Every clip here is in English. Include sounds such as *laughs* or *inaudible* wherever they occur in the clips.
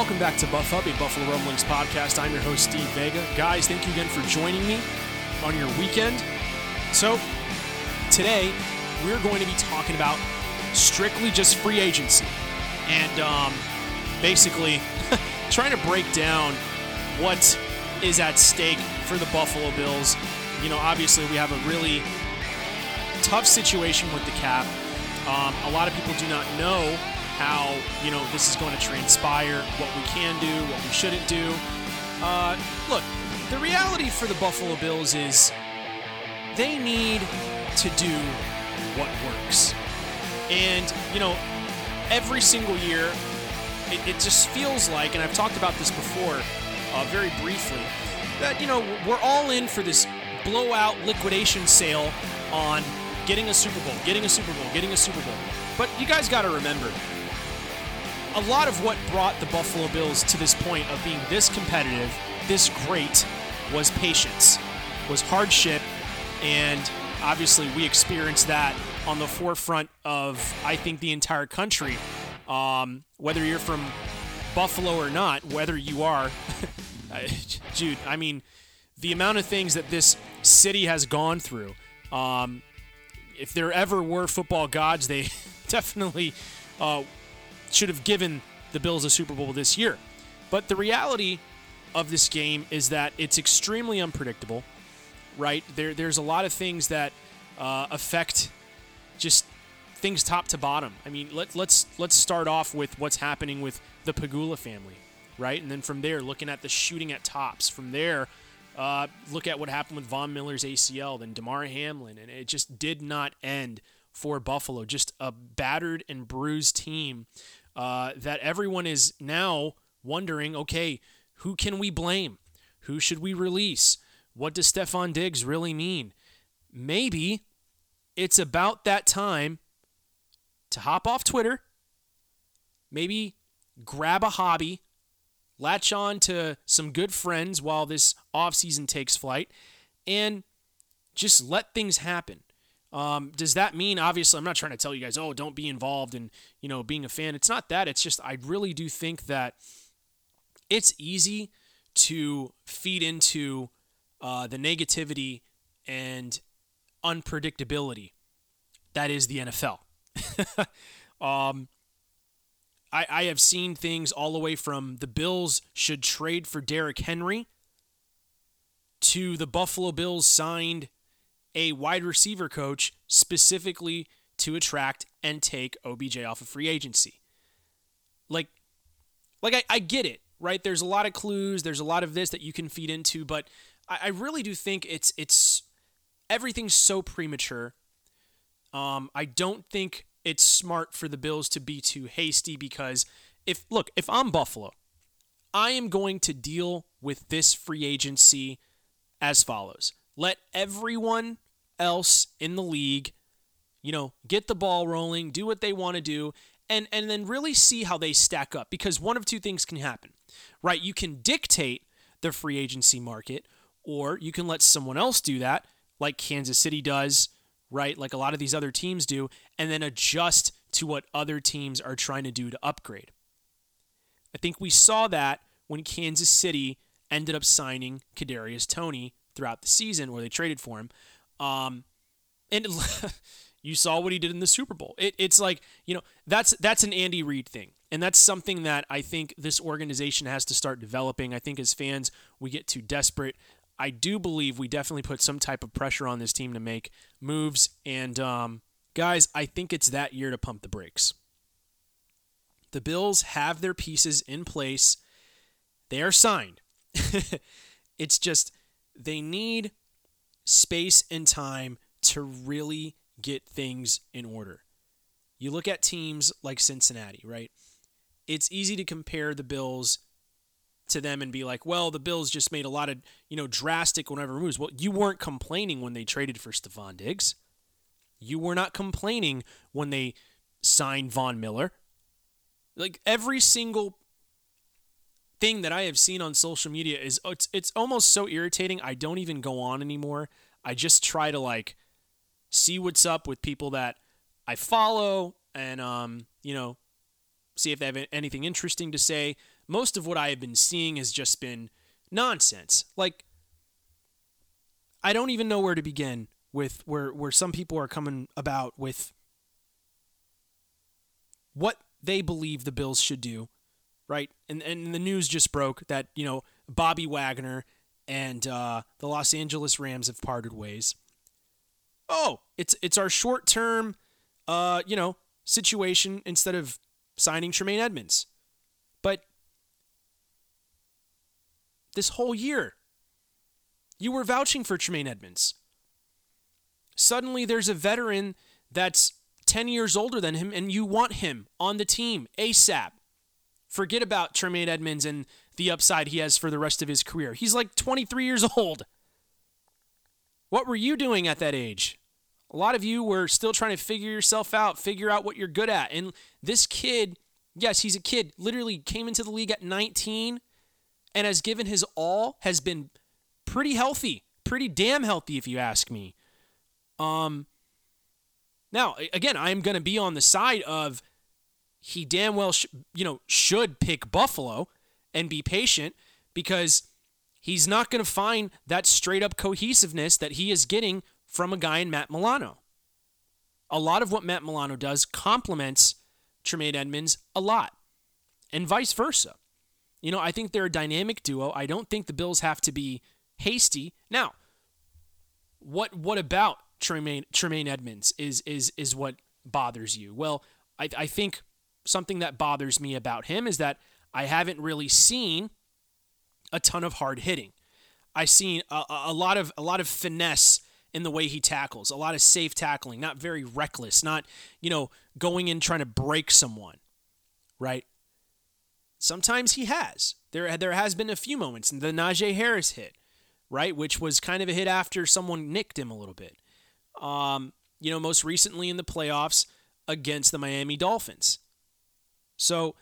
Welcome back to Buff Hub, a Buffalo Rumblings podcast. I'm your host, Steve Vega. Guys, thank you again for joining me on your weekend. So, today we're going to be talking about strictly just free agency and um, basically *laughs* trying to break down what is at stake for the Buffalo Bills. You know, obviously, we have a really tough situation with the cap. Um, a lot of people do not know how you know this is going to transpire, what we can do, what we shouldn't do. Uh, look, the reality for the Buffalo Bills is they need to do what works, and you know, every single year, it, it just feels like, and I've talked about this before, uh, very briefly, that you know we're all in for this blowout liquidation sale on getting a Super Bowl, getting a Super Bowl, getting a Super Bowl. But you guys got to remember, a lot of what brought the Buffalo Bills to this point of being this competitive, this great, was patience, was hardship, and obviously we experienced that on the forefront of, I think, the entire country. Um, whether you're from Buffalo or not, whether you are, *laughs* dude, I mean, the amount of things that this city has gone through. Um, if there ever were football gods, they *laughs* definitely uh, should have given the Bills a Super Bowl this year. But the reality of this game is that it's extremely unpredictable, right? There, there's a lot of things that uh, affect just things top to bottom. I mean, let, let's let's start off with what's happening with the Pegula family, right? And then from there, looking at the shooting at tops. From there, uh, look at what happened with Von Miller's ACL, then Damar Hamlin, and it just did not end for Buffalo. Just a battered and bruised team uh, that everyone is now wondering okay, who can we blame? Who should we release? What does Stefon Diggs really mean? Maybe it's about that time to hop off Twitter, maybe grab a hobby, latch on to some good friends while this offseason takes flight, and just let things happen. Um, does that mean obviously I'm not trying to tell you guys, oh, don't be involved in, you know, being a fan. It's not that. It's just I really do think that it's easy to feed into uh, the negativity and unpredictability that is the NFL. *laughs* um, I, I have seen things all the way from the Bills should trade for Derrick Henry to the Buffalo Bills signed a wide receiver coach specifically to attract and take OBJ off of free agency. Like, like I, I get it, right? There's a lot of clues, there's a lot of this that you can feed into, but I, I really do think it's it's everything's so premature. Um, I don't think it's smart for the Bills to be too hasty because if look, if I'm Buffalo, I am going to deal with this free agency as follows. Let everyone else in the league, you know, get the ball rolling, do what they want to do, and and then really see how they stack up because one of two things can happen. Right? You can dictate the free agency market or you can let someone else do that like Kansas City does, right? Like a lot of these other teams do and then adjust to what other teams are trying to do to upgrade. I think we saw that when Kansas City ended up signing Kadarius Toney throughout the season, or they traded for him. Um, and *laughs* you saw what he did in the Super Bowl. It, it's like you know that's that's an Andy Reid thing, and that's something that I think this organization has to start developing. I think as fans we get too desperate. I do believe we definitely put some type of pressure on this team to make moves, and um, guys, I think it's that year to pump the brakes. The Bills have their pieces in place. They are signed. *laughs* it's just they need space and time to really get things in order. You look at teams like Cincinnati, right? It's easy to compare the Bills to them and be like, well, the Bills just made a lot of, you know, drastic whatever moves. Well, you weren't complaining when they traded for Stefon Diggs. You were not complaining when they signed Von Miller. Like every single thing that I have seen on social media is it's it's almost so irritating. I don't even go on anymore. I just try to like see what's up with people that I follow and um, you know, see if they have anything interesting to say. Most of what I have been seeing has just been nonsense. Like I don't even know where to begin with where where some people are coming about with what they believe the Bills should do, right? And and the news just broke that you know Bobby Wagner and uh, the Los Angeles Rams have parted ways. Oh, it's it's our short term, uh, you know, situation instead of signing Tremaine Edmunds, but this whole year, you were vouching for Tremaine Edmunds. Suddenly, there's a veteran that's 10 years older than him, and you want him on the team ASAP. Forget about Tremaine Edmunds and the upside he has for the rest of his career. He's like 23 years *laughs* old. What were you doing at that age? A lot of you were still trying to figure yourself out, figure out what you're good at. And this kid, yes, he's a kid, literally came into the league at 19 and has given his all, has been pretty healthy, pretty damn healthy, if you ask me. Um, now, again, I'm going to be on the side of he damn well, sh- you know, should pick Buffalo and be patient because he's not going to find that straight up cohesiveness that he is getting from a guy in Matt Milano. A lot of what Matt Milano does complements Tremaine Edmunds a lot, and vice versa. You know, I think they're a dynamic duo. I don't think the Bills have to be hasty. Now, what what about Tremaine Tremaine Edmunds is is is what bothers you. Well, I, I think something that bothers me about him is that I haven't really seen a ton of hard hitting. I've seen a, a lot of a lot of finesse in the way he tackles, a lot of safe tackling, not very reckless, not you know going in trying to break someone, right? Sometimes he has. There there has been a few moments, the Najee Harris hit, right, which was kind of a hit after someone nicked him a little bit. Um, you know, most recently in the playoffs against the Miami Dolphins. So,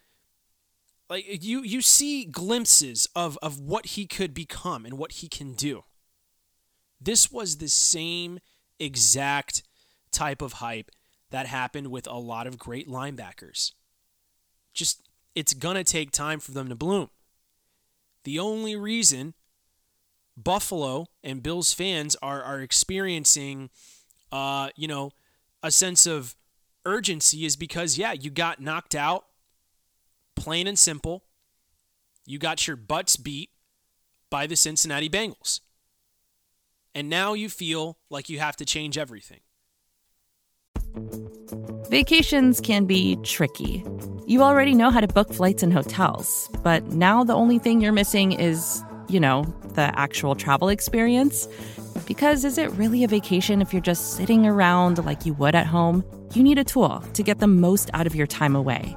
like you you see glimpses of of what he could become and what he can do. This was the same exact type of hype that happened with a lot of great linebackers. Just it's gonna take time for them to bloom. The only reason Buffalo and Bills fans are are experiencing uh, you know, a sense of urgency is because, yeah, you got knocked out, plain and simple. You got your butts beat by the Cincinnati Bengals. And now you feel like you have to change everything. Vacations can be tricky. You already know how to book flights and hotels, but now the only thing you're missing is, you know, the actual travel experience. Because is it really a vacation if you're just sitting around like you would at home? You need a tool to get the most out of your time away.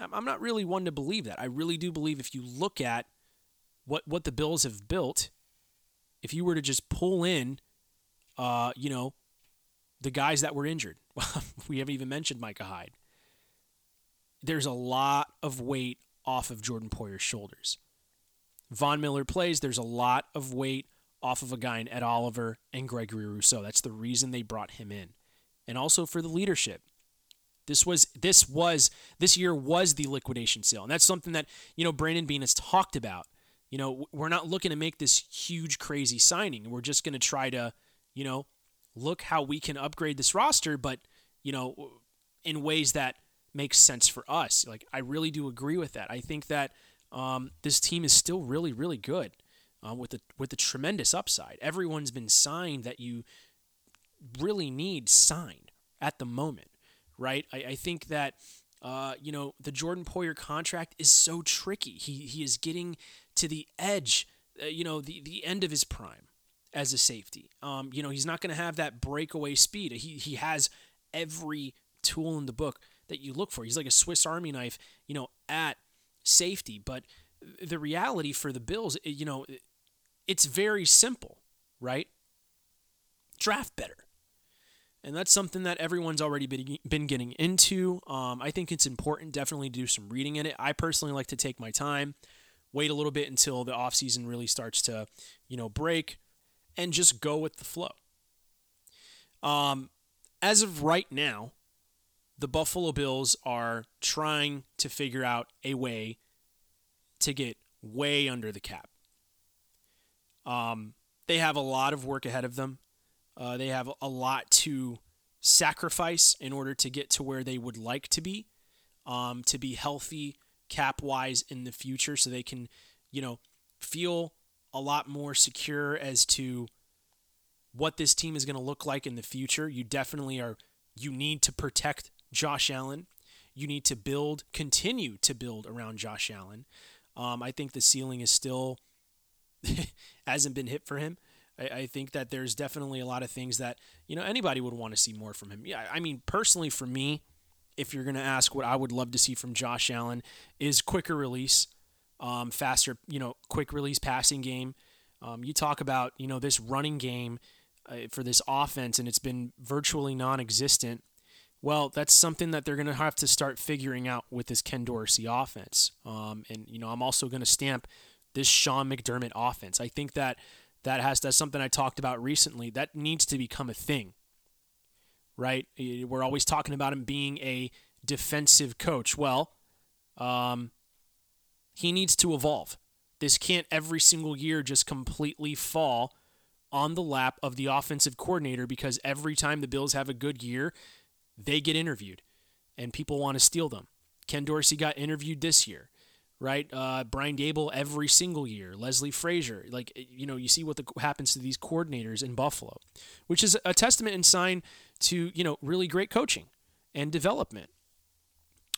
I'm not really one to believe that. I really do believe if you look at what, what the Bills have built, if you were to just pull in, uh, you know, the guys that were injured. *laughs* we haven't even mentioned Micah Hyde there's a lot of weight off of Jordan Poyer's shoulders. Von Miller plays, there's a lot of weight off of a guy in Ed Oliver and Gregory Rousseau. That's the reason they brought him in. And also for the leadership. This was this was this year was the liquidation sale. And that's something that, you know, Brandon Beane has talked about. You know, we're not looking to make this huge crazy signing. We're just going to try to, you know, look how we can upgrade this roster, but, you know, in ways that makes sense for us. Like I really do agree with that. I think that um, this team is still really, really good uh, with the with the tremendous upside. Everyone's been signed that you really need signed at the moment, right? I, I think that uh, you know the Jordan Poyer contract is so tricky. He he is getting to the edge, uh, you know, the the end of his prime as a safety. Um, you know, he's not going to have that breakaway speed. He he has every tool in the book that you look for. He's like a Swiss Army knife, you know, at safety. But the reality for the Bills, you know, it's very simple, right? Draft better. And that's something that everyone's already been, getting into. Um, I think it's important, definitely, to do some reading in it. I personally like to take my time, wait a little bit until the offseason really starts to, you know, break, and just go with the flow. Um, as of right now, the Buffalo Bills are trying to figure out a way to get way under the cap. Um, they have a lot of work ahead of them. Uh, they have a lot to sacrifice in order to get to where they would like to be, um, to be healthy cap wise in the future, so they can, you know, feel a lot more secure as to what this team is going to look like in the future. You definitely are. You need to protect Josh Allen. You need to build, continue to build around Josh Allen. Um, I think the ceiling is still *laughs* hasn't been hit for him. I, I, think that there's definitely a lot of things that you know anybody would want to see more from him. Yeah, I mean personally for me, if you're going to ask what I would love to see from Josh Allen is quicker release, um, faster, you know, quick release passing game. Um, you talk about you know this running game uh, for this offense, and it's been virtually non-existent well, that's something that they're going to have to start figuring out with this Ken Dorsey offense. Um, and you know, I'm also going to stamp this Sean McDermott offense. I think that that has that's something I talked about recently. That needs to become a thing, right? We're always talking about him being a defensive coach. Well, um, he needs to evolve. This can't every single year just completely fall on the lap of the offensive coordinator because every time the Bills have a good year, they get interviewed and people want to steal them. Ken Dorsey got interviewed this year, right? Uh, Brian Daboll every single year. Leslie Frazier. Like, you know, you see what the, happens to these coordinators in Buffalo, which is a testament and sign to, you know, really great coaching and development.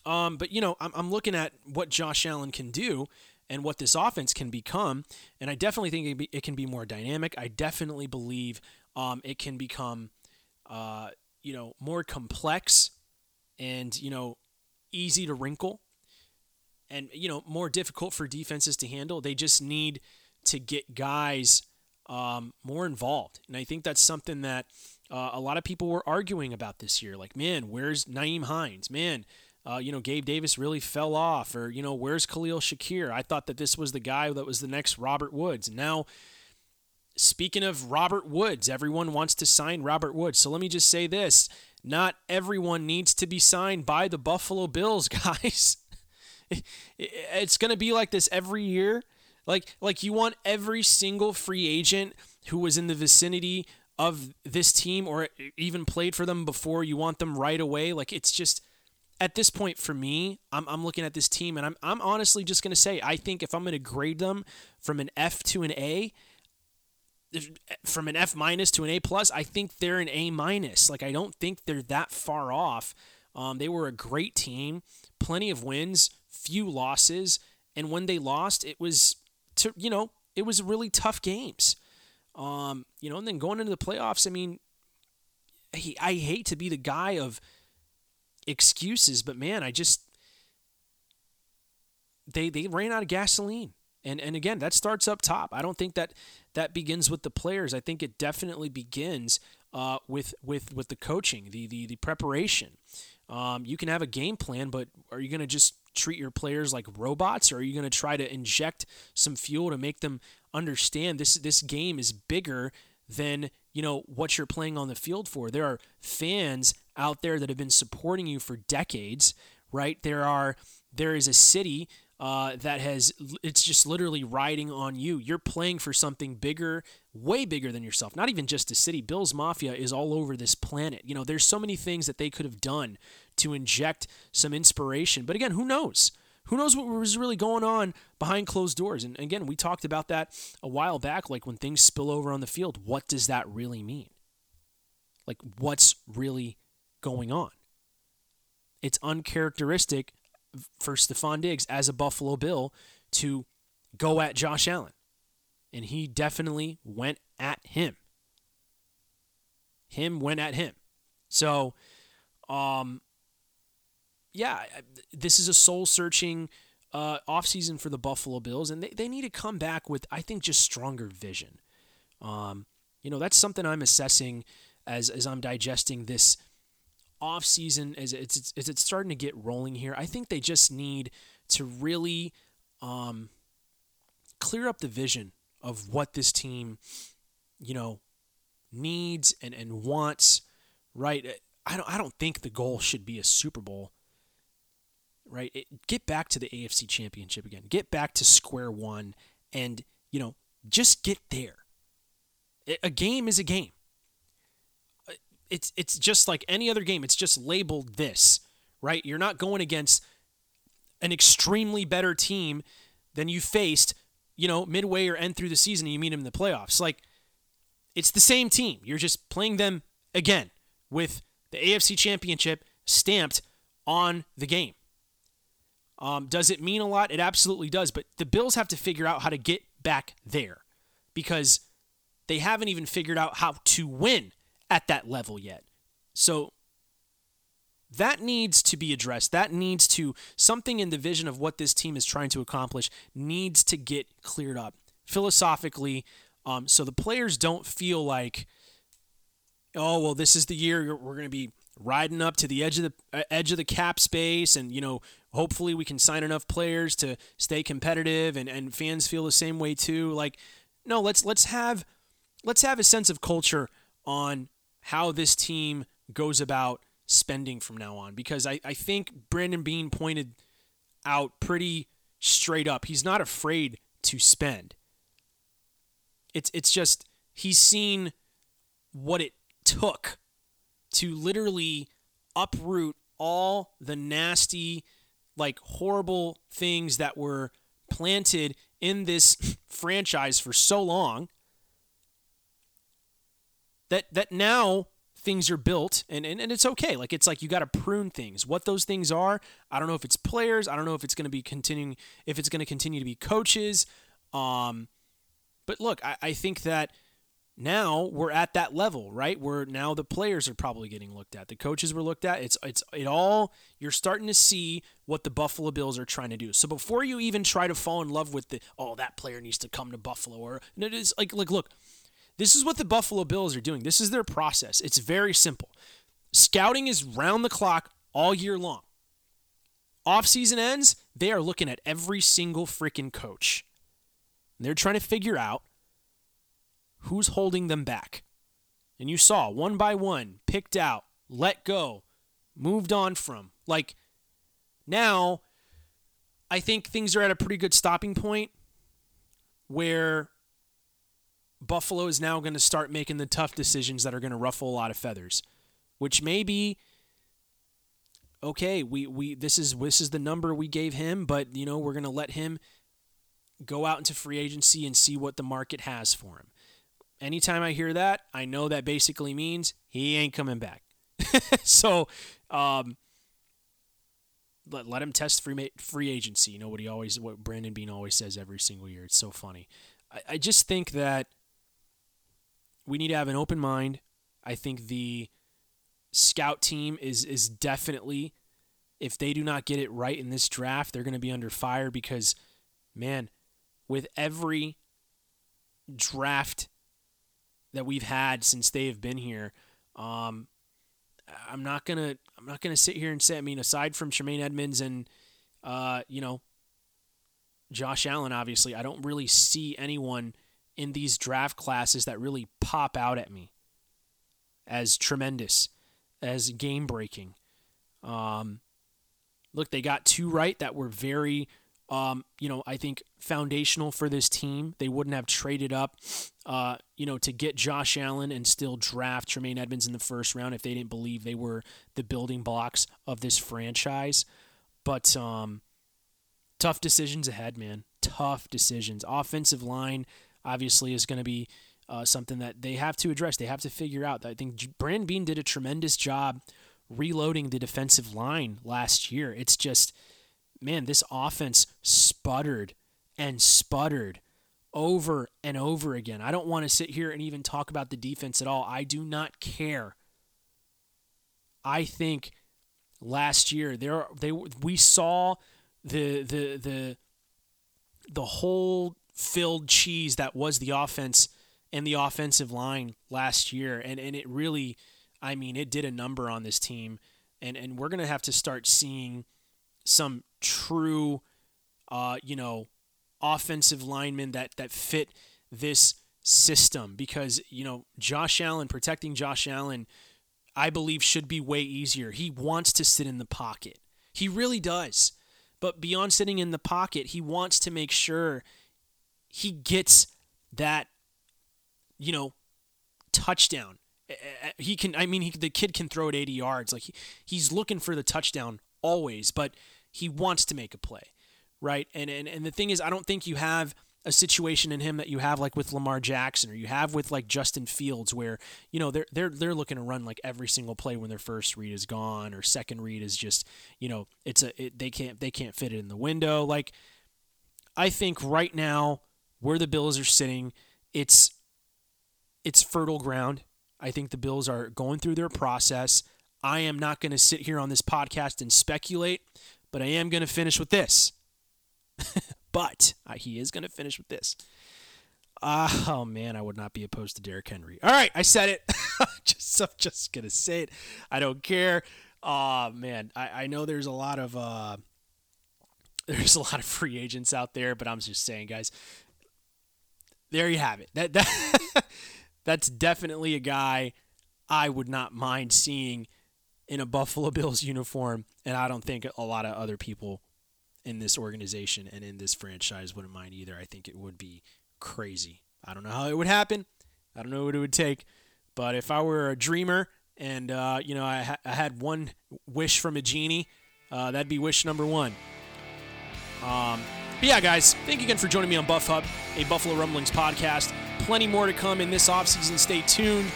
Um, but, you know, I'm, I'm looking at what Josh Allen can do and what this offense can become. And I definitely think it, be, it can be more dynamic. I definitely believe um, it can become uh, you know, more complex and, you know, easy to wrinkle and, you know, more difficult for defenses to handle. They just need to get guys um, more involved. And I think that's something that uh, a lot of people were arguing about this year. Like, man, where's Nyheim Hines? Man, uh, you know, Gabe Davis really fell off. Or, you know, where's Khalil Shakir? I thought that this was the guy that was the next Robert Woods. And now, Speaking of Robert Woods, everyone wants to sign Robert Woods. So let me just say this not everyone needs to be signed by the Buffalo Bills, *laughs* guys. It's going to be like this every year. Like like you want every single free agent who was in the vicinity of this team or even played for them before, you want them right away. Like it's just at this point for me, I'm, I'm looking at this team and I'm, I'm honestly just going to say, I think if I'm going to grade them from an F to an A, from an F minus to an A plus, I think they're an A minus. Like I don't think they're that far off. Um, they were a great team, plenty of wins, few losses, and when they lost, it was to you know it was really tough games. Um, you know, and then going into the playoffs, I mean, I, I hate to be the guy of excuses, but man, I just they they ran out of gasoline. And and again, that starts up top. I don't think that that begins with the players. I think it definitely begins uh, with with with the coaching, the the the preparation. Um, you can have a game plan, but are you going to just treat your players like robots, or are you going to try to inject some fuel to make them understand this this game is bigger than you know what you're playing on the field for? There are fans out there that have been supporting you for decades, right? There are there is a city uh, that has it's just literally riding on you. You're playing for something bigger, way bigger than yourself. Not even just a city. Bills Mafia is all over this planet. You know, there's so many things that they could have done to inject some inspiration. But again, who knows? Who knows what was really going on behind closed doors? And again, we talked about that a while back. Like when things spill over on the field, what does that really mean? Like, what's really going on? It's uncharacteristic for Stefon Diggs as a Buffalo Bill to go at Josh Allen. And he definitely went at him. Him went at him. So, um, yeah, this is a soul searching uh, offseason for the Buffalo Bills, and they, they need to come back with, I think, just stronger vision. Um, you know, that's something I'm assessing as, as I'm digesting this off season as it's, it's it's starting to get rolling here. I think they just need to really um, clear up the vision of what this team, you know, needs and, and wants. Right? I don't I don't think the goal should be a Super Bowl. Right? It, get back to the AFC Championship again. Get back to square one, and you know, just get there. A game is a game it's it's just like any other game. It's just labeled this, right? You're not going against an extremely better team than you faced, you know, midway or end through the season and you meet them in the playoffs. Like it's the same team. You're just playing them again with the AFC Championship stamped on the game. Um, does it mean a lot? It absolutely does. But the Bills have to figure out how to get back there because they haven't even figured out how to win at that level yet. So that needs to be addressed. That needs to, something in the vision of what this team is trying to accomplish needs to get cleared up philosophically um, so the players don't feel like, oh, well, this is the year we're going to be riding up to the edge of the uh, edge of the cap space and you know hopefully we can sign enough players to stay competitive and, and fans feel the same way too like no let's let's have let's have a sense of culture on how this team goes about spending from now on because I, I think Brandon Beane pointed out pretty straight up. He's not afraid to spend. It's it's just he's seen what it took to literally uproot all the nasty like horrible things that were planted in this *laughs* franchise for so long that that now things are built and, and, and it's okay. Like it's like you gotta prune things. What those things are, I don't know if it's players, I don't know if it's gonna be continuing if it's gonna continue to be coaches. Um but look, I, I think that now we're at that level, right? Where now the players are probably getting looked at. The coaches were looked at. It's it's it all you're starting to see what the Buffalo Bills are trying to do. So before you even try to fall in love with the oh that player needs to come to Buffalo or it is like like look, this is what the Buffalo Bills are doing. This is their process. It's very simple. Scouting is round the clock all year long. Off season ends, they are looking at every single freaking coach. And they're trying to figure out who's holding them back. And you saw one by one, picked out let go, moved on from. Like now, I think things are at a pretty good stopping point where Buffalo is now going to start making the tough decisions that are going to ruffle a lot of feathers, which may be okay, we, we this is this is the number we gave him, but you know, we're going to let him go out into free agency and see what the market has for him. Anytime I hear that, I know that basically means he ain't coming back. *laughs* so, um, let, let him test free free agency. You know what he always what Brandon Beane always says every single year. It's so funny. I, I just think that we need to have an open mind. I think the scout team is is definitely if they do not get it right in this draft, they're going to be under fire because man, with every draft that we've had since they have been here, um, I'm not gonna I'm not gonna sit here and say I mean aside from Tremaine Edmunds and uh, you know Josh Allen, obviously, I don't really see anyone in these draft classes that really pop out at me as tremendous as game breaking. Um, look, they got two right that were very, um, you know, I think foundational for this team. They wouldn't have traded up, uh, you know, to get Josh Allen and still draft Tremaine Edmunds in the first round if they didn't believe they were the building blocks of this franchise. But um, tough decisions ahead, man. Tough decisions. Offensive line obviously is going to be uh, something that they have to address. They have to figure out. I think Brand Bean did a tremendous job reloading the defensive line last year. It's just, man, this offense sputtered and sputtered over and over again. I don't want to sit here and even talk about the defense at all. I do not care. I think last year there they we saw the the the the whole filled cheese that was the offense and the offensive line last year, and and it really, I mean, it did a number on this team, and and we're gonna have to start seeing some true, uh, you know, offensive linemen that that fit this system because you know Josh Allen protecting Josh Allen, I believe should be way easier. He wants to sit in the pocket, he really does. But beyond sitting in the pocket, he wants to make sure he gets that you know, touchdown. He can. I mean, he, the kid can throw it 80 yards. Like he, he's looking for the touchdown always, but he wants to make a play, right? And and and the thing is, I don't think you have a situation in him that you have like with Lamar Jackson or you have with like Justin Fields where you know they're they're they're looking to run like every single play when their first read is gone or second read is just you know it's a it, they can't they can't fit it in the window like I think right now where the Bills are sitting it's it's fertile ground. I think the Bills are going through their process. I am not going to sit here on this podcast and speculate, but I am going to finish with this. *laughs* but uh, he is going to finish with this. Uh, oh man, I would not be opposed to Derrick Henry. All right, I said it. *laughs* just, I'm just gonna say it. I don't care. Oh man, I, I know there's a lot of uh, there's a lot of free agents out there, but I'm just saying, guys. There you have it. That that *laughs* that's definitely a guy I would not mind seeing in a Buffalo *laughs* Bills uniform, and I don't think a lot of other people in this organization and in this franchise wouldn't mind either. I think it would be crazy. I don't know how it would happen. I don't know what it would take, but if I were a dreamer and uh, you know I, ha- I, had one wish from a genie, uh, that'd be wish number one. Um, but yeah, guys, thank you again for joining me on Buff Hub, a Buffalo Rumblings podcast plenty more to come in this offseason. Stay tuned.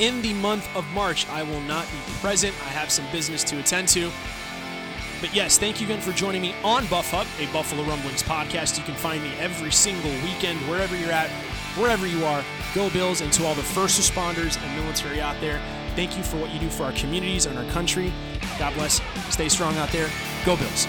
In the month of March, I will not be present. I have some business to attend to. But yes, thank you again for joining me on Buff Hub, a Buffalo Rumblings podcast. You can find me every single weekend, wherever you're at, wherever you are. Go Bills, and to all the first responders and military out there, thank you for what you do for our communities and our country. God bless. Stay strong out there. Go Bills.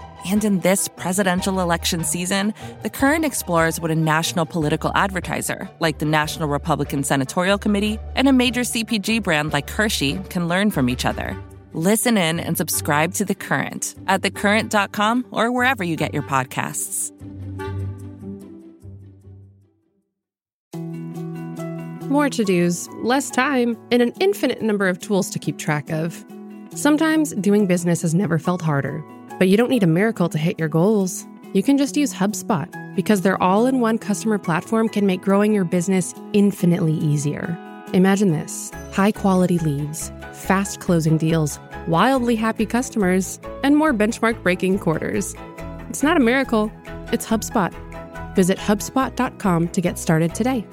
And in this presidential election season, The Current explores what a national political advertiser, like the National Republican Senatorial Committee, and a major CPG brand like Hershey can learn from each other. Listen in and subscribe to The Current at thecurrent.com or wherever you get your podcasts. More to dos, less time, and an infinite number of tools to keep track of. Sometimes doing business has never felt harder. But you don't need a miracle to hit your goals. You can just use HubSpot because their all in one customer platform can make growing your business infinitely easier. Imagine this high quality leads, fast closing deals, wildly happy customers, and more benchmark breaking quarters. It's not a miracle, it's HubSpot. Visit HubSpot.com to get started today.